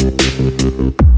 Música